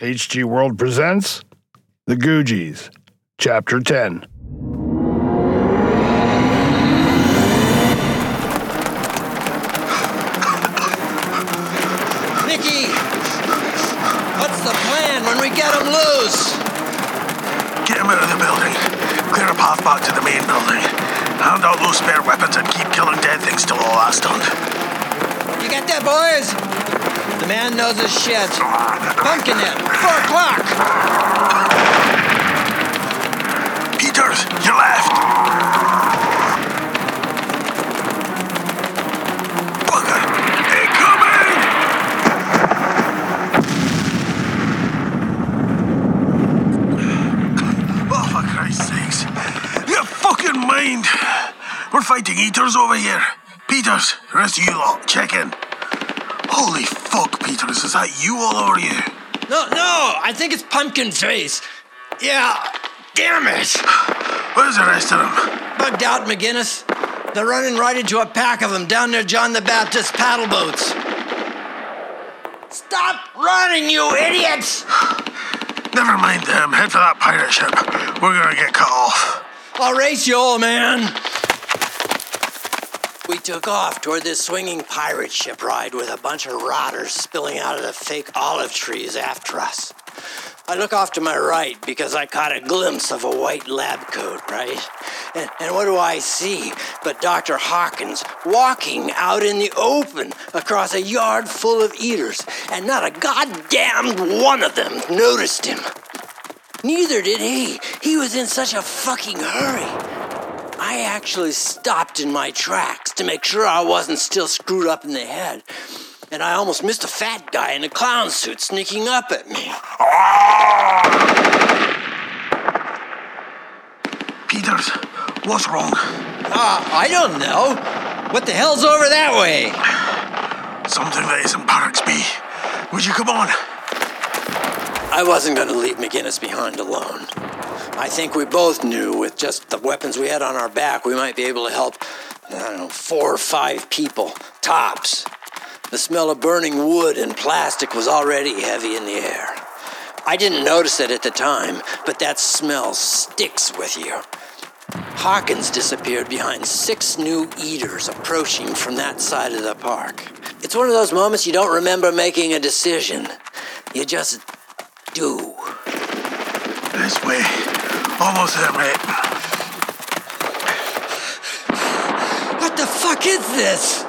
HG World presents The Googies, Chapter 10. Mickey! What's the plan when we get them loose? Get him out of the building. Clear a path back to the main building. Hand out those spare weapons and keep killing dead things till all that's done. You get that, boys? The man knows his shit. Pumpkinhead, four o'clock. Peters, your left. Bugger! Incoming! Oh, for Christ's sakes. Fucking mind. We're fighting eaters over here. Peters, rest of you lot, check in. Holy fuck, Peters, is that you all over you? No, no, I think it's Pumpkin Face. Yeah, damn it. Where's the rest of them? Bugged out, McInnes. They're running right into a pack of them down near John the Baptist paddle boats. Stop running, you idiots! Never mind them. Head for that pirate ship. We're gonna get cut off. I'll race you, old man. We took off toward this swinging pirate ship ride with a bunch of rotters spilling out of the fake olive trees after us. I look off to my right because I caught a glimpse of a white lab coat, right? And, and what do I see but Dr. Hawkins walking out in the open across a yard full of eaters, and not a goddamn one of them noticed him. Neither did he. He was in such a fucking hurry. I actually stopped in my tracks to make sure I wasn't still screwed up in the head. And I almost missed a fat guy in a clown suit sneaking up at me. Peters, what's wrong? Uh, I don't know. What the hell's over that way? Something that isn't Barracks B. Would you come on? I wasn't going to leave McInnes behind alone. I think we both knew with just the weapons we had on our back, we might be able to help, I don't know, four or five people, tops. The smell of burning wood and plastic was already heavy in the air. I didn't notice it at the time, but that smell sticks with you. Hawkins disappeared behind six new eaters approaching from that side of the park. It's one of those moments you don't remember making a decision. You just do. This way. Almost there, mate. What the fuck is this?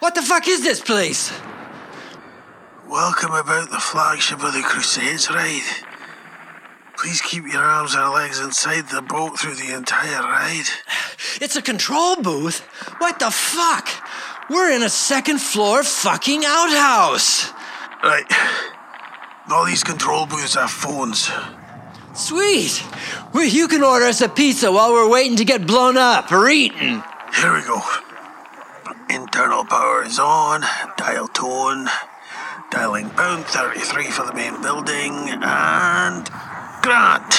What the fuck is this place? Welcome about the flagship of the Crusades ride. Please keep your arms and legs inside the boat through the entire ride. It's a control booth? What the fuck? We're in a second floor fucking outhouse. Right. All these control booths have phones. Sweet. Well, you can order us a pizza while we're waiting to get blown up or eaten. Here we go. Internal power is on. Dial tone. Dialing pound 33 for the main building. And. Grant!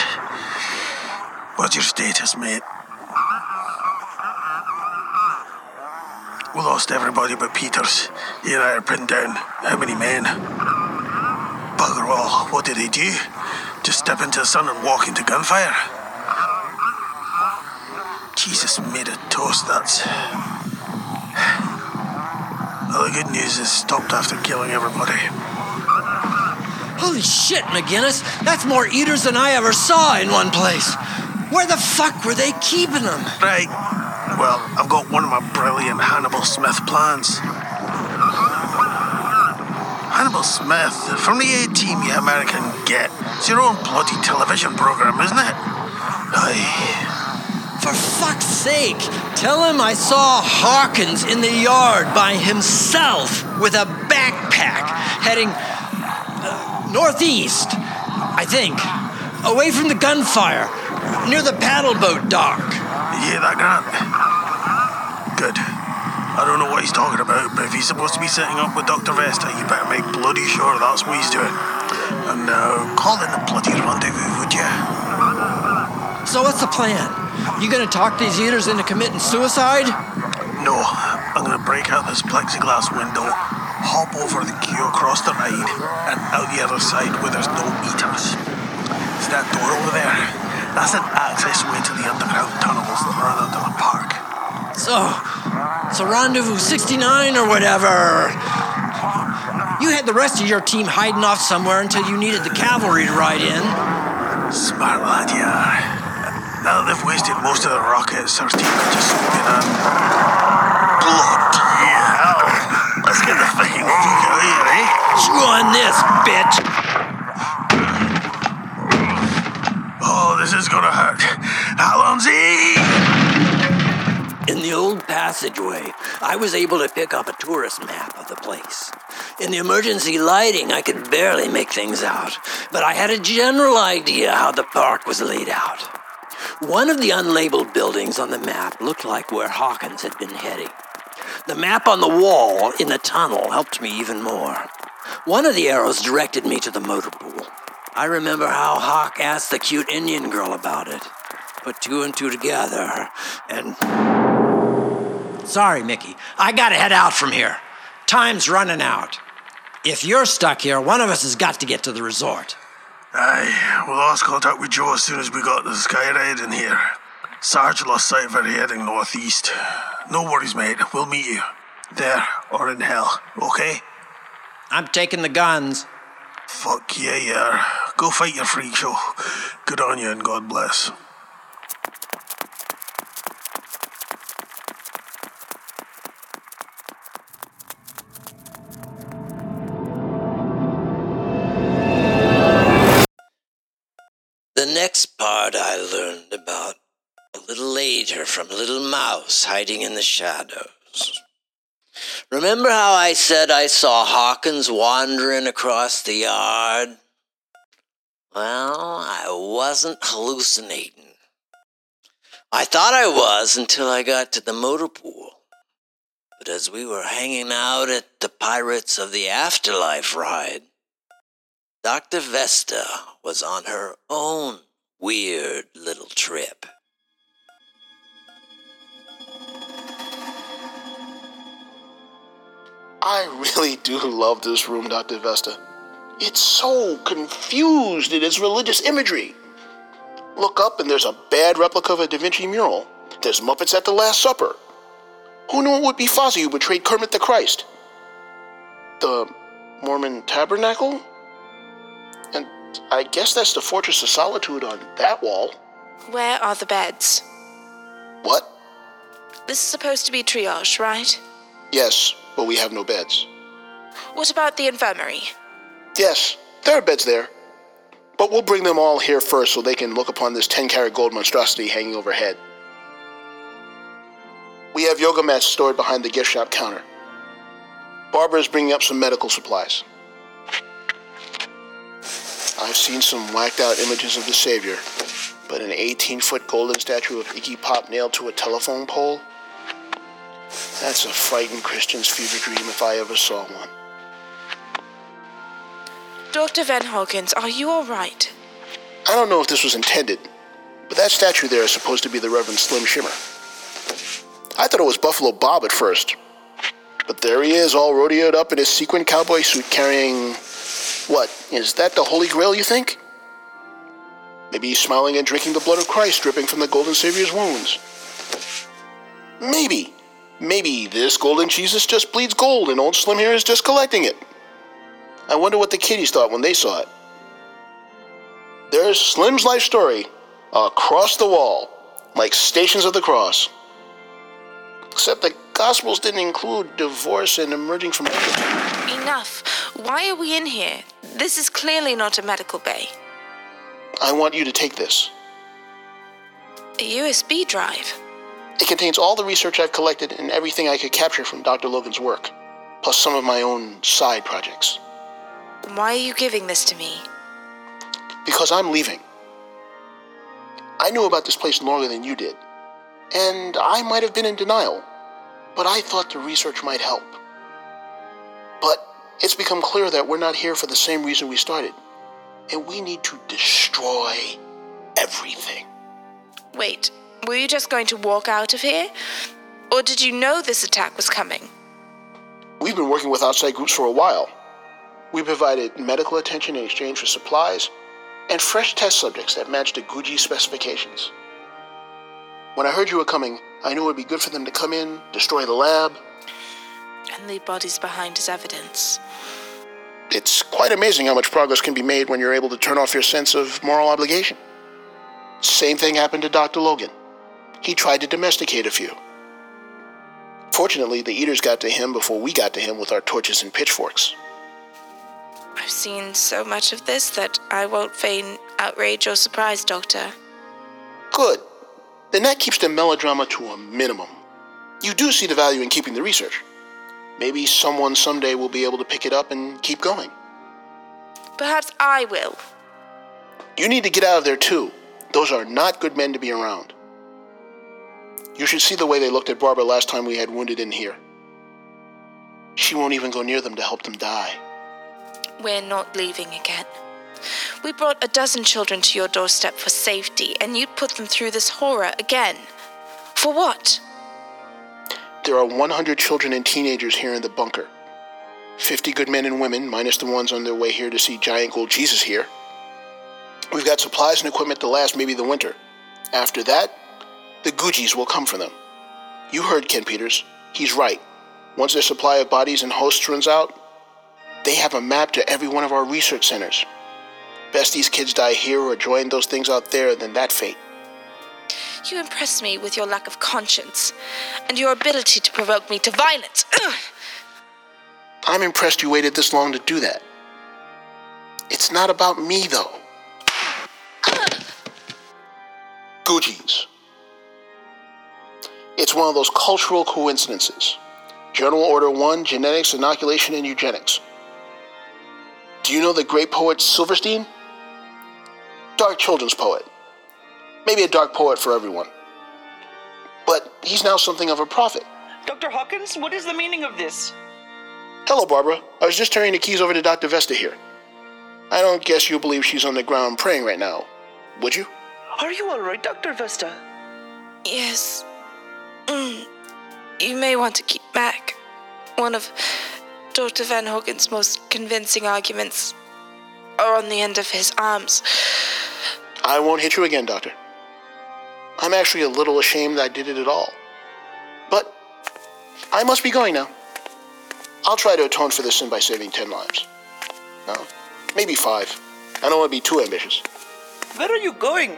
What's your status, mate? We lost everybody but Peters. He and I are pinned down. How many men? Bugger all. What did they do? Just step into the sun and walk into gunfire? Jesus made a toast, that's. Well, the good news is stopped after killing everybody. Holy shit, McInnes. That's more eaters than I ever saw in one place. Where the fuck were they keeping them? Right. Well, I've got one of my brilliant Hannibal Smith plans. Hannibal Smith, from the A team you American get. It's your own bloody television program, isn't it? Aye. For fuck's sake, tell him I saw Hawkins in the yard by himself with a backpack heading uh, northeast, I think, away from the gunfire, near the paddle boat dock. Hear that, Grant? Good. I don't know what he's talking about, but if he's supposed to be setting up with Dr. Vesta, you better make bloody sure that's what he's doing. And now, call in the bloody rendezvous, would you? So what's the plan? You gonna talk these eaters into committing suicide? No, I'm gonna break out this plexiglass window, hop over the queue across the ride, and out the other side where there's no eaters. See that door over there? That's an access way to the underground tunnels that run under. So, so rendezvous 69 or whatever. You had the rest of your team hiding off somewhere until you needed the cavalry to ride in. Smart lad, yeah. Now that they've wasted most of the rockets, our team could just swoop in and... Bloody hell! Let's get the fucking fuck out of here, eh? Chew on this, bitch! Oh, this is gonna hurt. Alonzi! In the old passageway, I was able to pick up a tourist map of the place. In the emergency lighting, I could barely make things out, but I had a general idea how the park was laid out. One of the unlabeled buildings on the map looked like where Hawkins had been heading. The map on the wall in the tunnel helped me even more. One of the arrows directed me to the motor pool. I remember how Hawk asked the cute Indian girl about it. Put two and two together, and Sorry, Mickey. I gotta head out from here. Time's running out. If you're stuck here, one of us has got to get to the resort. Aye, we lost contact with Joe as soon as we got the sky ride in here. Sarge lost sight of her heading northeast. No worries, mate. We'll meet you. There or in hell, okay? I'm taking the guns. Fuck yeah, yeah. Go fight your freak show. Good on you and God bless. Later from Little Mouse hiding in the shadows. Remember how I said I saw Hawkins wandering across the yard? Well, I wasn't hallucinating. I thought I was until I got to the motor pool. But as we were hanging out at the Pirates of the Afterlife ride, Dr. Vesta was on her own weird little trip. I really do love this room, Dr. Vesta. It's so confused in its religious imagery. Look up and there's a bad replica of a Da Vinci mural. There's Muppets at the Last Supper. Who knew it would be Fozzie who betrayed Kermit the Christ? The Mormon Tabernacle? And I guess that's the Fortress of Solitude on that wall. Where are the beds? What? This is supposed to be triage, right? Yes, but we have no beds. What about the infirmary? Yes, there are beds there. But we'll bring them all here first so they can look upon this 10 karat gold monstrosity hanging overhead. We have yoga mats stored behind the gift shop counter. Barbara is bringing up some medical supplies. I've seen some whacked out images of the Savior, but an 18 foot golden statue of Iggy Pop nailed to a telephone pole? That's a frightened Christian's fever dream if I ever saw one. Dr. Van Hawkins, are you all right? I don't know if this was intended, but that statue there is supposed to be the Reverend Slim Shimmer. I thought it was Buffalo Bob at first, but there he is, all rodeoed up in his sequin cowboy suit, carrying. What? Is that the Holy Grail, you think? Maybe he's smiling and drinking the blood of Christ dripping from the Golden Savior's wounds. Maybe. Maybe this golden Jesus just bleeds gold and old Slim here is just collecting it. I wonder what the kiddies thought when they saw it. There's Slim's life story across the wall, like Stations of the Cross. Except the Gospels didn't include divorce and emerging from Enough. Why are we in here? This is clearly not a medical bay. I want you to take this. A USB drive. It contains all the research I've collected and everything I could capture from Dr. Logan's work, plus some of my own side projects. Why are you giving this to me? Because I'm leaving. I knew about this place longer than you did, and I might have been in denial, but I thought the research might help. But it's become clear that we're not here for the same reason we started, and we need to destroy everything. Wait, Were you just going to walk out of here? Or did you know this attack was coming? We've been working with outside groups for a while. We provided medical attention in exchange for supplies and fresh test subjects that matched the Googie specifications. When I heard you were coming, I knew it would be good for them to come in, destroy the lab. And leave bodies behind as evidence. It's quite amazing how much progress can be made when you're able to turn off your sense of moral obligation. Same thing happened to Dr. Logan. He tried to domesticate a few. Fortunately, the eaters got to him before we got to him with our torches and pitchforks. I've seen so much of this that I won't feign outrage or surprise, Doctor. Good. Then that keeps the melodrama to a minimum. You do see the value in keeping the research. Maybe someone someday will be able to pick it up and keep going. Perhaps I will. You need to get out of there too. Those are not good men to be around. You should see the way they looked at Barbara last time we had wounded in here. She won't even go near them to help them die. We're not leaving again. We brought a dozen children to your doorstep for safety, and you'd put them through this horror again. For what? There are 100 children and teenagers here in the bunker. 50 good men and women, minus the ones on their way here to see giant gold Jesus here. We've got supplies and equipment to last maybe the winter. After that, the Googies will come for them. You heard Ken Peters. He's right. Once their supply of bodies and hosts runs out, they have a map to every one of our research centers. Best these kids die here or join those things out there than that fate. You impress me with your lack of conscience and your ability to provoke me to violence. I'm impressed you waited this long to do that. It's not about me, though. Googies. It's one of those cultural coincidences. General Order 1 Genetics, Inoculation, and Eugenics. Do you know the great poet Silverstein? Dark children's poet. Maybe a dark poet for everyone. But he's now something of a prophet. Dr. Hawkins, what is the meaning of this? Hello, Barbara. I was just turning the keys over to Dr. Vesta here. I don't guess you believe she's on the ground praying right now, would you? Are you alright, Dr. Vesta? Yes. Mm. You may want to keep back. One of Dr. Van Hawkins' most convincing arguments are on the end of his arms. I won't hit you again, Doctor. I'm actually a little ashamed that I did it at all. But I must be going now. I'll try to atone for this sin by saving ten lives. No, maybe five. I don't want to be too ambitious. Where are you going?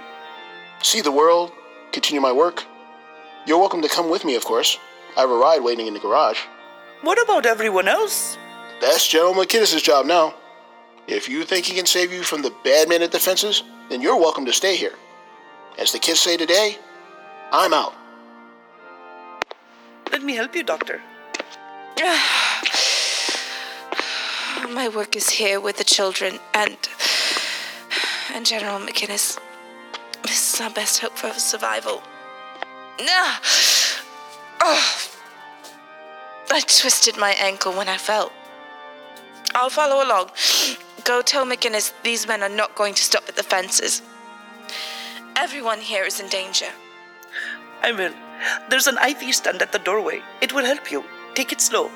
See the world, continue my work. You're welcome to come with me, of course. I have a ride waiting in the garage. What about everyone else? That's General McInnes' job now. If you think he can save you from the bad men at the fences, then you're welcome to stay here. As the kids say today, I'm out. Let me help you, Doctor. My work is here with the children and and General McInnes. This is our best hope for survival. Ah! Oh. I twisted my ankle when I fell. I'll follow along. Go tell McInnes these men are not going to stop at the fences. Everyone here is in danger. I will. There's an IV stand at the doorway. It will help you. Take it slow.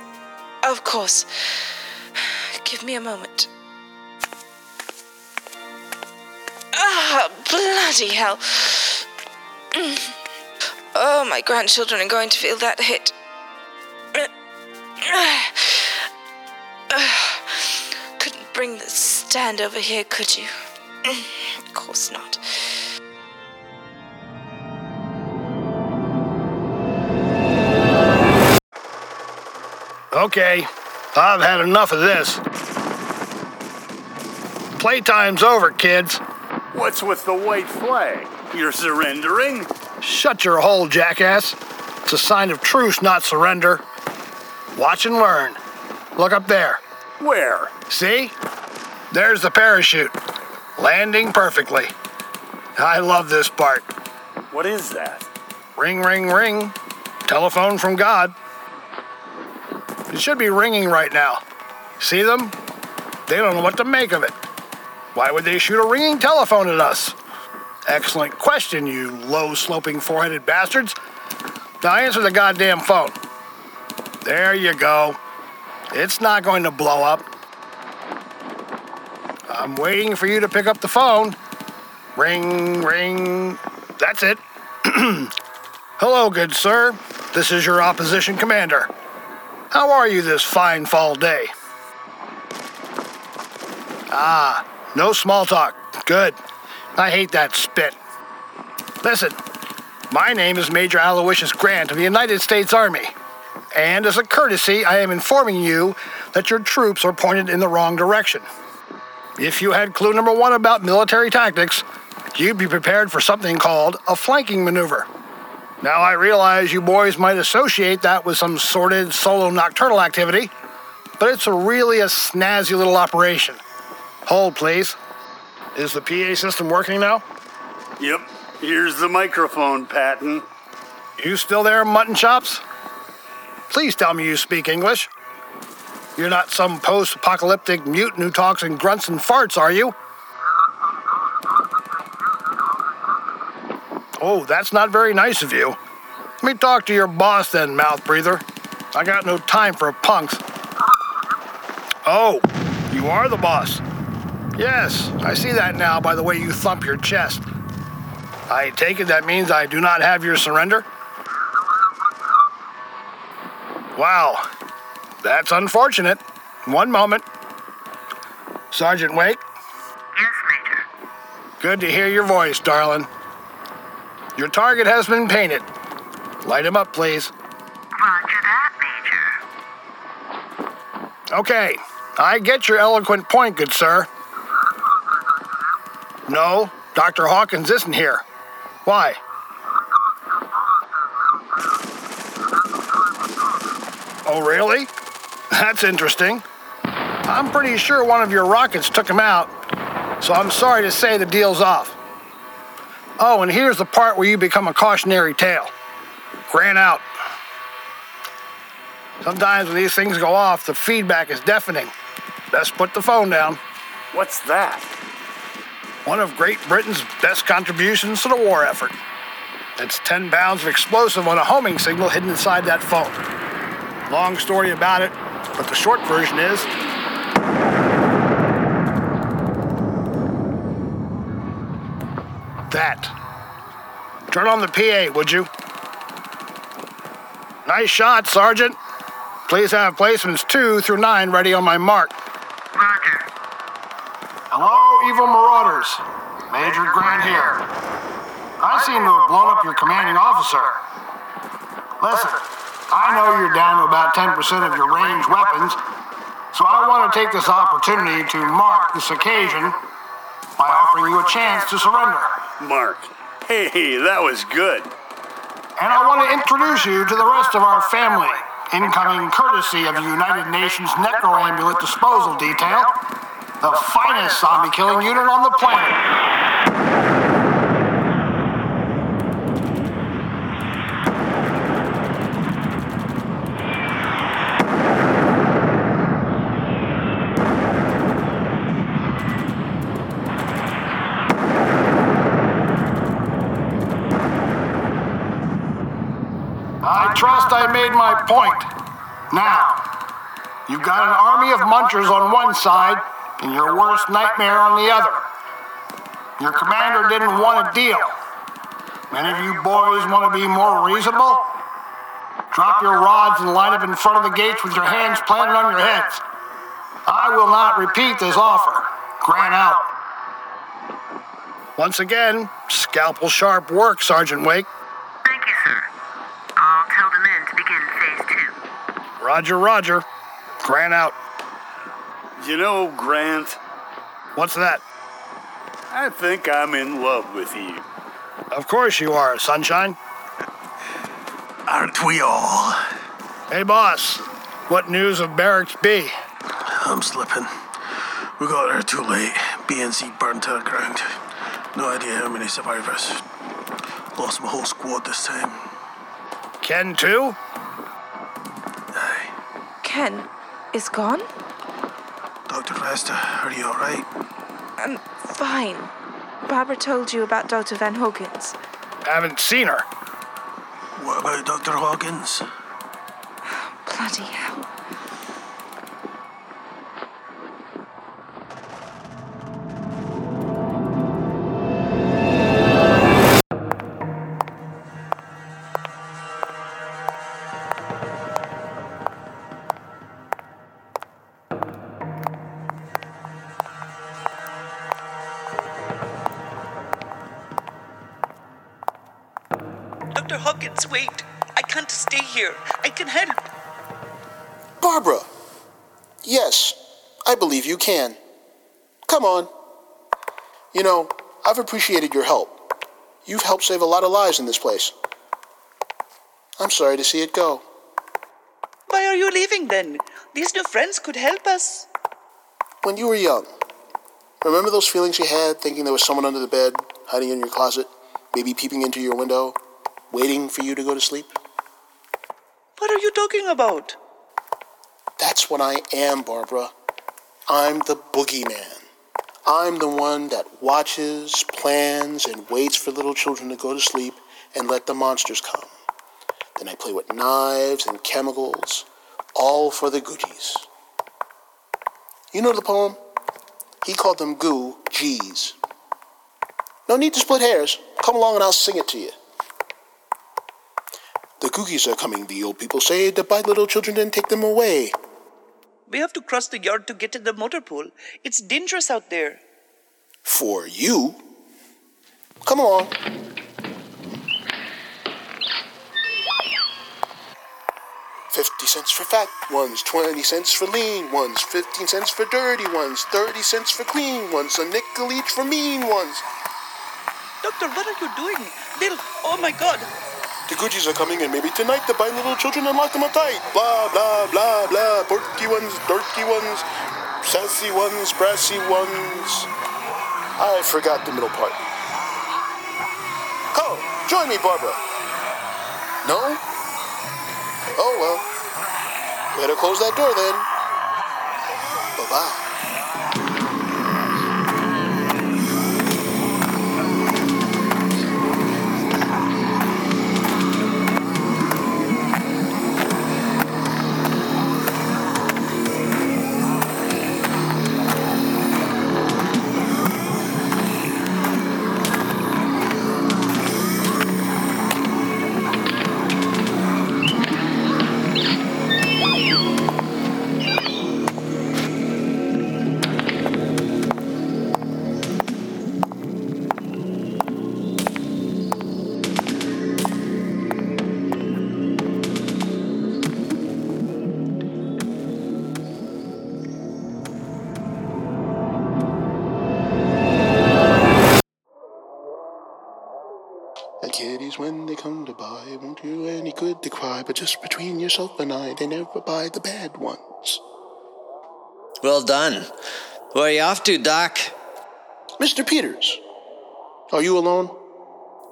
Of course. Give me a moment. Ah, bloody hell. Oh, my grandchildren are going to feel that hit. Couldn't bring the stand over here, could you? Of course not. Okay, I've had enough of this. Playtime's over, kids. What's with the white flag? You're surrendering? Shut your hole, jackass. It's a sign of truce, not surrender. Watch and learn. Look up there. Where? See? There's the parachute. Landing perfectly. I love this part. What is that? Ring, ring, ring. Telephone from God. It should be ringing right now. See them? They don't know what to make of it. Why would they shoot a ringing telephone at us? Excellent question, you low sloping four headed bastards. Now answer the goddamn phone. There you go. It's not going to blow up. I'm waiting for you to pick up the phone. Ring, ring. That's it. Hello, good sir. This is your opposition commander. How are you this fine fall day? Ah, no small talk. Good. I hate that spit. Listen, my name is Major Aloysius Grant of the United States Army. And as a courtesy, I am informing you that your troops are pointed in the wrong direction. If you had clue number one about military tactics, you'd be prepared for something called a flanking maneuver. Now, I realize you boys might associate that with some sordid solo nocturnal activity, but it's a really a snazzy little operation. Hold, please. Is the PA system working now? Yep. Here's the microphone, Patton. You still there, mutton chops? Please tell me you speak English. You're not some post apocalyptic mutant who talks in grunts and farts, are you? Oh, that's not very nice of you. Let me talk to your boss then, mouth breather. I got no time for punks. Oh, you are the boss. Yes, I see that now by the way you thump your chest. I take it that means I do not have your surrender? Wow, that's unfortunate. One moment. Sergeant Wake? Yes, Major. Good to hear your voice, darling. Your target has been painted. Light him up, please. Roger that, Major. Okay, I get your eloquent point, good sir. No, Dr. Hawkins isn't here. Why? Oh, really? That's interesting. I'm pretty sure one of your rockets took him out, so I'm sorry to say the deal's off. Oh, and here's the part where you become a cautionary tale. Grant out. Sometimes when these things go off, the feedback is deafening. Best put the phone down. What's that? One of Great Britain's best contributions to the war effort. It's 10 pounds of explosive on a homing signal hidden inside that phone. Long story about it, but the short version is that. Turn on the PA, would you? Nice shot, Sergeant. Please have placements two through nine ready on my mark. Roger. Hello, evil marauders. Major Grant here. I seem to have blown up your commanding officer. Listen, I know you're down to about 10% of your range weapons, so I want to take this opportunity to mark this occasion by offering you a chance to surrender. Mark. Hey, that was good. And I want to introduce you to the rest of our family, incoming courtesy of the United Nations Necroambulant Disposal Detail, the finest zombie killing unit on the planet. I trust I made my point. Now, you've got an army of munchers on one side and your worst nightmare on the other. Your commander didn't want a deal. Many of you boys want to be more reasonable? Drop your rods and line up in front of the gates with your hands planted on your heads. I will not repeat this offer. Grant out. Once again, scalpel sharp work, Sergeant Wake. Thank you, sir. I'll tell the men to begin phase two. Roger, Roger. Grant out. You know, Grant, What's that? I think I'm in love with you. Of course you are, Sunshine. Aren't we all? Hey, boss. What news of Barracks B? I'm slipping. We got there too late. BNC burned to the ground. No idea how many survivors. Lost my whole squad this time. Ken, too? Aye. Ken is Dr. Vesta, are you alright? I'm fine. Barbara told you about Dr. Van Hawkins. I Haven't seen her. What about Dr. Hawkins? Can. Come on. You know, I've appreciated your help. You've helped save a lot of lives in this place. I'm sorry to see it go. Why are you leaving then? These new friends could help us. When you were young, remember those feelings you had thinking there was someone under the bed, hiding in your closet, maybe peeping into your window, waiting for you to go to sleep? What are you talking about? That's what I am, Barbara. I'm the boogeyman. I'm the one that watches, plans, and waits for little children to go to sleep and let the monsters come. Then I play with knives and chemicals, all for the Googies. You know the poem? He called them goo G's. No need to split hairs. Come along and I'll sing it to you. The Googies are coming, the old people say, to bite little children and take them away. We have to cross the yard to get to the motor pool. It's dangerous out there. For you? Come along. Fifty cents for fat ones, twenty cents for lean ones, fifteen cents for dirty ones, thirty cents for clean ones, a nickel each for mean ones. Doctor, what are you doing? They'll. Oh my god. The Googies are coming and maybe tonight to bite little children and lock them up tight. Blah, blah, blah, blah. Porky ones, dorky ones, sassy ones, brassy ones. I forgot the middle part. Come, join me, Barbara. No? Oh, well. Better close that door then. Bye-bye. Cry. But just between yourself and I, they never buy the bad ones. Well done. Where are you off to, Doc? Mr. Peters, are you alone?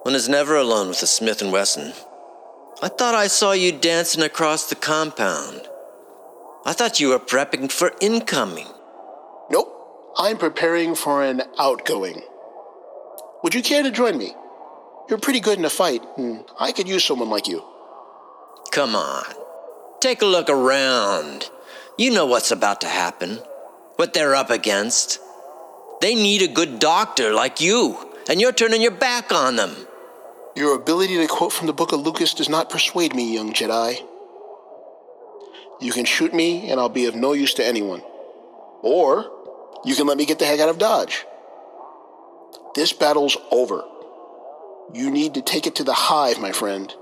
One is never alone with a Smith & Wesson. I thought I saw you dancing across the compound. I thought you were prepping for incoming. Nope. I'm preparing for an outgoing. Would you care to join me? You're pretty good in a fight, and I could use someone like you. Come on. Take a look around. You know what's about to happen, what they're up against. They need a good doctor like you, and you're turning your back on them. Your ability to quote from the Book of Lucas does not persuade me, young Jedi. You can shoot me, and I'll be of no use to anyone. Or you can let me get the heck out of Dodge. This battle's over. You need to take it to the hive, my friend.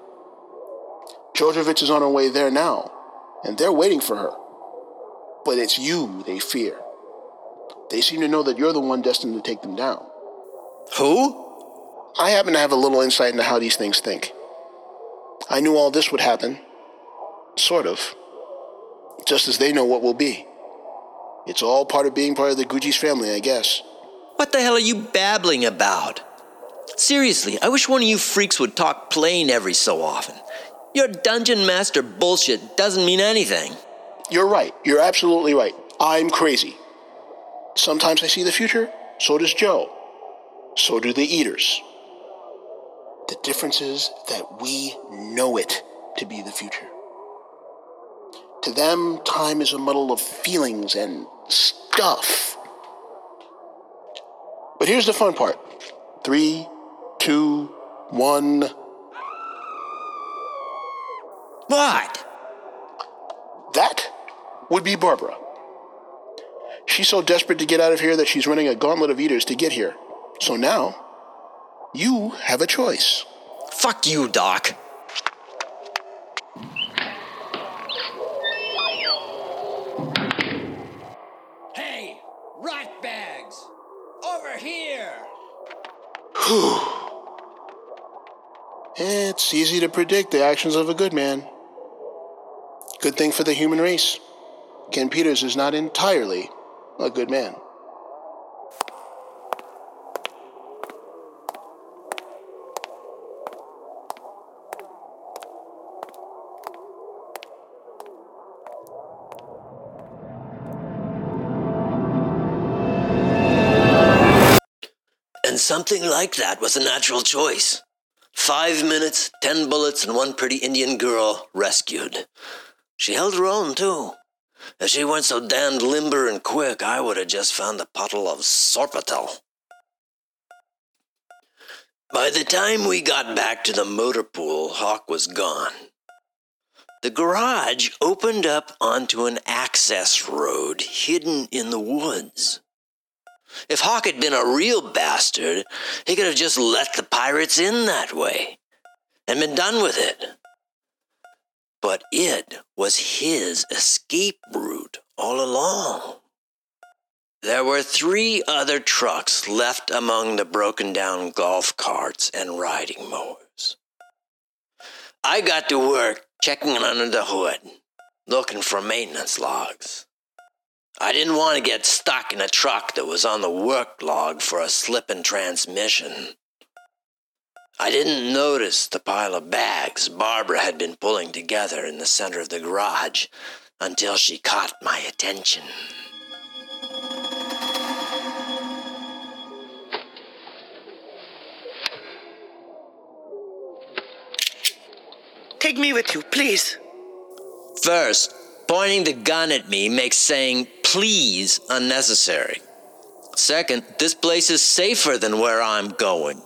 Jojovich is on her way there now, and they're waiting for her. But it's you they fear. They seem to know that you're the one destined to take them down. Who? I happen to have a little insight into how these things think. I knew all this would happen. Sort of. Just as they know what will be. It's all part of being part of the Googies family, I guess. What the hell are you babbling about? Seriously, I wish one of you freaks would talk plain every so often. Your dungeon master bullshit doesn't mean anything. You're right. You're absolutely right. I'm crazy. Sometimes I see the future, so does Joe. So do the eaters. The difference is that we know it to be the future. To them, time is a muddle of feelings and stuff. But here's the fun part three, two, one. What? That would be Barbara. She's so desperate to get out of here that she's running a gauntlet of eaters to get here. So now, you have a choice. Fuck you, Doc. Hey, rat bags! Over here! Whew. It's easy to predict the actions of a good man. Good thing for the human race. Ken Peters is not entirely a good man. And something like that was a natural choice. Five minutes, ten bullets, and one pretty Indian girl rescued. She held her own, too. If she weren't so damned limber and quick, I would have just found a puddle of Sorpatel. By the time we got back to the motor pool, Hawk was gone. The garage opened up onto an access road hidden in the woods. If Hawk had been a real bastard, he could have just let the pirates in that way and been done with it. But it was his escape route all along. There were three other trucks left among the broken down golf carts and riding mowers. I got to work checking under the hood, looking for maintenance logs. I didn't want to get stuck in a truck that was on the work log for a slipping transmission. I didn't notice the pile of bags Barbara had been pulling together in the center of the garage until she caught my attention. Take me with you, please. First, pointing the gun at me makes saying please unnecessary. Second, this place is safer than where I'm going.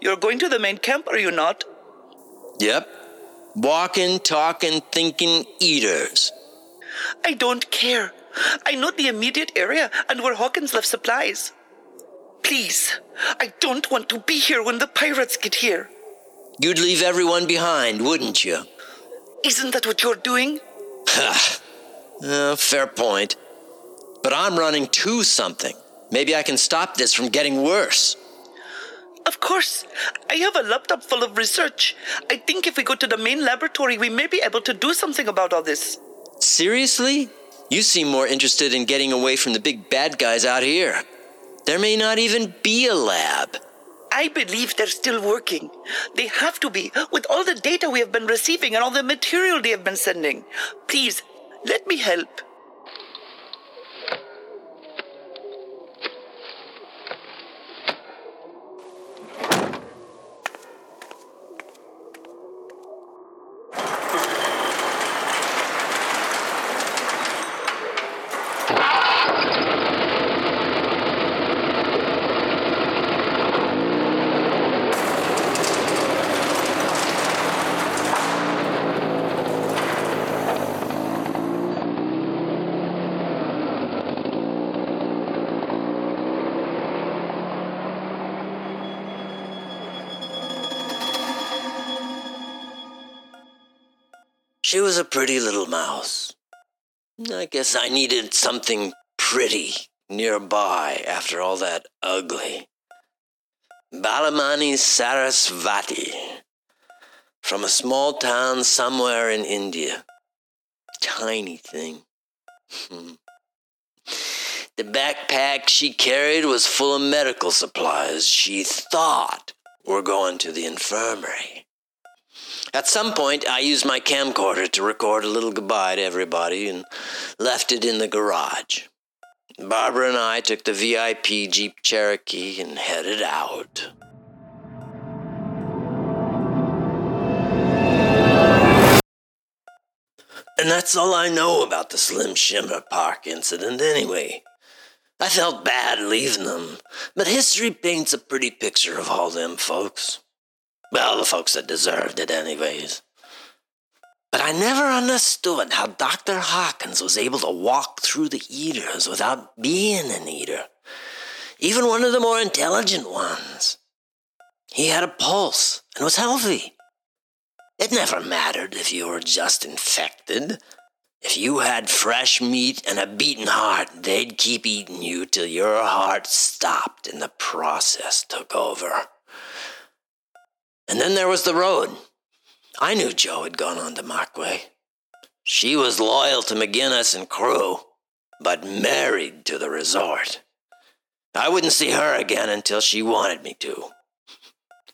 You're going to the main camp, are you not? Yep. Walking, talking, thinking eaters. I don't care. I know the immediate area and where Hawkins left supplies. Please, I don't want to be here when the pirates get here. You'd leave everyone behind, wouldn't you? Isn't that what you're doing? Uh, fair point. But I'm running to something. Maybe I can stop this from getting worse. Of course. I have a laptop full of research. I think if we go to the main laboratory, we may be able to do something about all this. Seriously? You seem more interested in getting away from the big bad guys out here. There may not even be a lab. I believe they're still working. They have to be, with all the data we have been receiving and all the material they have been sending. Please, let me help. She was a pretty little mouse. I guess I needed something pretty nearby after all that ugly. Balamani Sarasvati, from a small town somewhere in India. Tiny thing. Hmm. the backpack she carried was full of medical supplies she thought were going to the infirmary. At some point, I used my camcorder to record a little goodbye to everybody and left it in the garage. Barbara and I took the VIP Jeep Cherokee and headed out. And that's all I know about the Slim Shimmer Park incident, anyway. I felt bad leaving them, but history paints a pretty picture of all them folks. Well, the folks that deserved it, anyways. But I never understood how Dr. Hawkins was able to walk through the eaters without being an eater, even one of the more intelligent ones. He had a pulse and was healthy. It never mattered if you were just infected. If you had fresh meat and a beating heart, they'd keep eating you till your heart stopped and the process took over. And then there was the road. I knew Joe had gone on to Markway. She was loyal to McInnes and crew, but married to the resort. I wouldn't see her again until she wanted me to.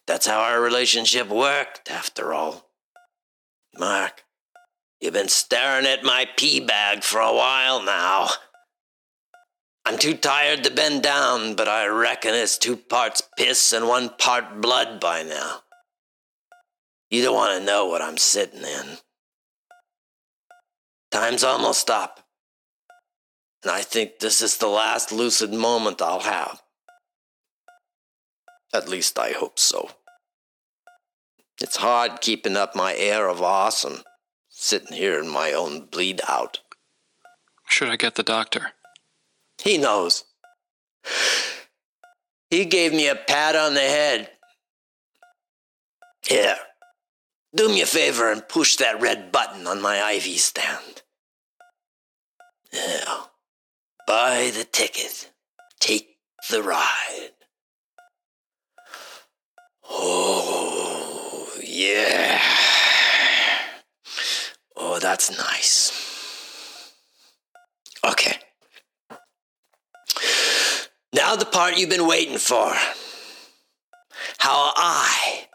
That's how our relationship worked, after all. Mark, you've been staring at my pee bag for a while now. I'm too tired to bend down, but I reckon it's two parts piss and one part blood by now. You don't want to know what I'm sitting in. Time's almost up. And I think this is the last lucid moment I'll have. At least I hope so. It's hard keeping up my air of awesome, sitting here in my own bleed out. Should I get the doctor? He knows. He gave me a pat on the head. Here, do me a favor and push that red button on my IV stand. Yeah. Buy the ticket. Take the ride. Oh, yeah. Oh, that's nice. Okay. Now, the part you've been waiting for. How I,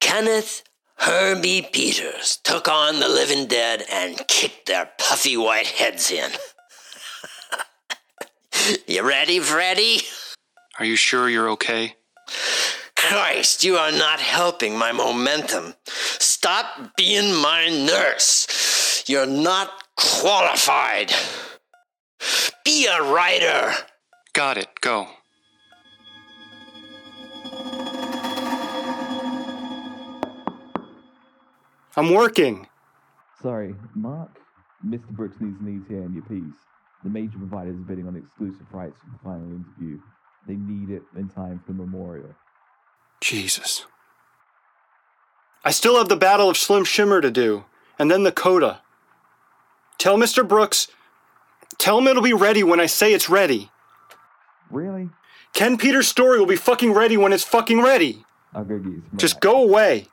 Kenneth Herbie Peters, took on the living dead and kicked their puffy white heads in. you ready, Freddy? Are you sure you're okay? Christ, you are not helping my momentum. Stop being my nurse. You're not qualified. Be a writer. Got it. Go. I'm working. Sorry, Mark. Mr. Brooks needs an ETA on your piece. The major provider is bidding on exclusive rights for the final interview. They need it in time for the memorial. Jesus. I still have the Battle of Slim Shimmer to do, and then the coda. Tell Mr. Brooks, tell him it'll be ready when I say it's ready. Really? Ken Peters' story will be fucking ready when it's fucking ready. I'll go get you some Just go away.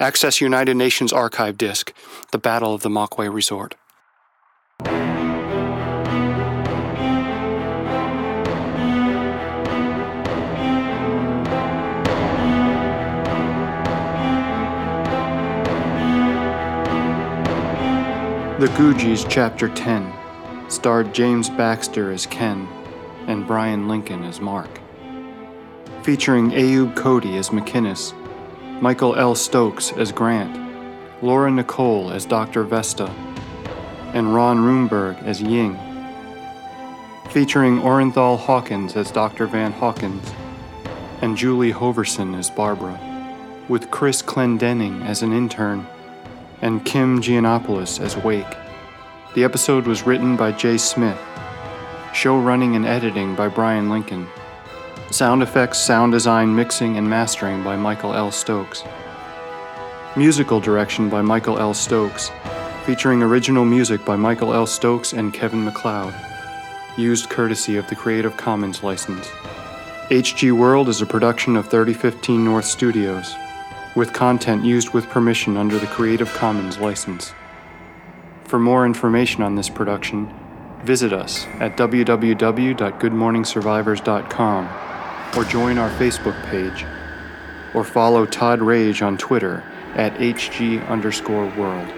Access United Nations archive disc, The Battle of the Mockway Resort. The Googies, Chapter 10, starred James Baxter as Ken and Bryan Lincoln as Mark. Featuring Ayoub Khote as McInnes, Michael L. Stokes as Grant, Laura Nicole as Dr. Vesta, and Ron Runeborg as Ying. Featuring Orenthal Hawkins as Dr. Van Hawkins, and Jule Hoverson as Barbara, with Chris Clendenning as an intern and Kim Gianopoulos as Wake. The episode was written by Jay Smith, show running and editing by Bryan Lincoln, sound effects, sound design, mixing, and mastering by Michael L. Stokes, musical direction by Michael L. Stokes, featuring original music by Michael L. Stokes and Kevin MacLeod, used courtesy of the Creative Commons license. HG World is a production of 3015 North Studios with content used with permission under the Creative Commons license. For more information on this production, visit us at www.goodmorningsurvivors.com or join our Facebook page or follow Todd Rage on Twitter at HG underscore world.